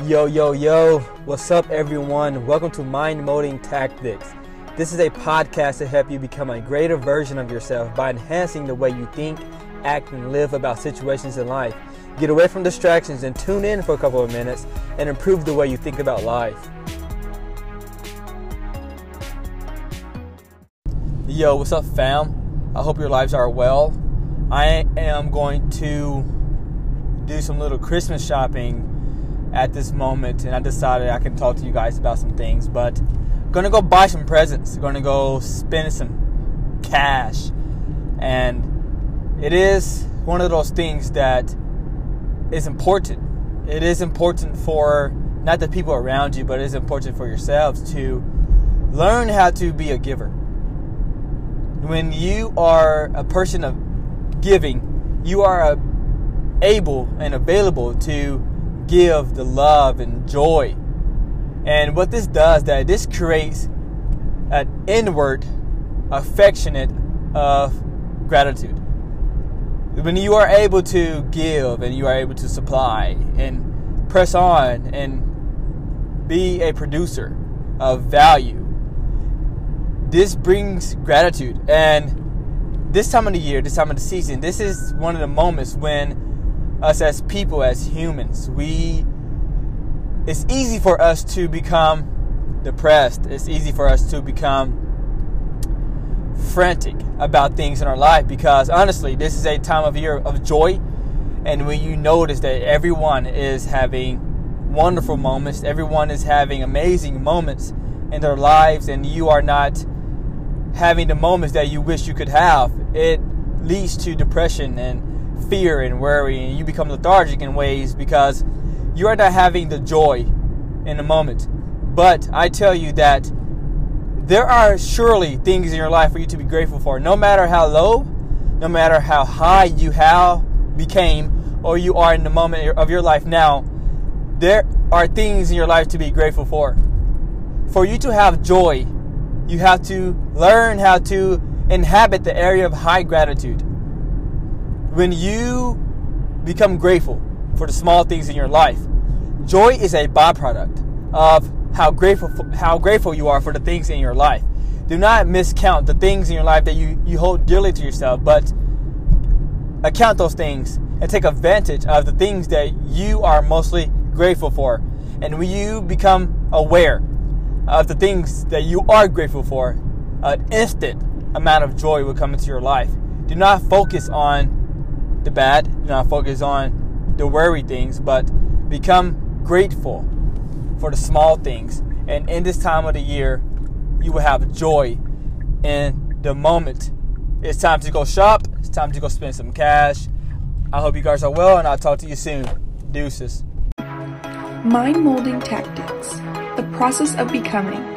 Yo, yo, yo, what's up, everyone? Welcome to Mind Molding Tactics. This is a podcast to help you become a greater version of yourself by enhancing the way you think, act, and live about situations in life. Get away from distractions and tune in for a couple of minutes and improve the way you think about life. Yo, what's up, fam? I hope your lives are well. I am going to do some little Christmas shopping at this moment, and I decided I can talk to you guys about some things. But gonna go buy some presents. Gonna go spend some cash, and it is one of those things that is important. It is important for not the people around you, but it is important for yourselves to learn how to be a giver. When you are a person of giving, you are able and available to give the love and joy. And what this does, that this creates an inward, affectionate of gratitude. When you are able to give and you are able to supply and press on and be a producer of value, this brings gratitude. And this time of the year, this time of the season, this is one of the moments when us as people, as humans, we it's easy for us to become depressed. It's easy for us to become frantic about things in our life because honestly, this is a time of year of joy. And when you notice that everyone is having wonderful moments, everyone is having amazing moments in their lives, and you are not having the moments that you wish you could have, it leads to depression and fear and worry, and you become lethargic in ways because you are not having the joy in the moment. But I tell you that there are surely things in your life for you to be grateful for, no matter how low, no matter how high you have became or you are in the moment of your life now. There are things in your life to be grateful for. For you to have joy, you have to learn how to inhabit the area of high gratitude when you become grateful for the small things in your life, joy is a byproduct of how grateful how grateful you are for the things in your life. Do not miscount the things in your life that you, you hold dearly to yourself, but account those things and take advantage of the things that you are mostly grateful for. And when you become aware of the things that you are grateful for, an instant amount of joy will come into your life. Do not focus on the bad, do not focus on the worry things, but become grateful for the small things. And in this time of the year, you will have joy in the moment. It's time to go shop. It's time to go spend some cash. I hope you guys are well, and I'll talk to you soon. Deuces. Mind molding tactics, the process of becoming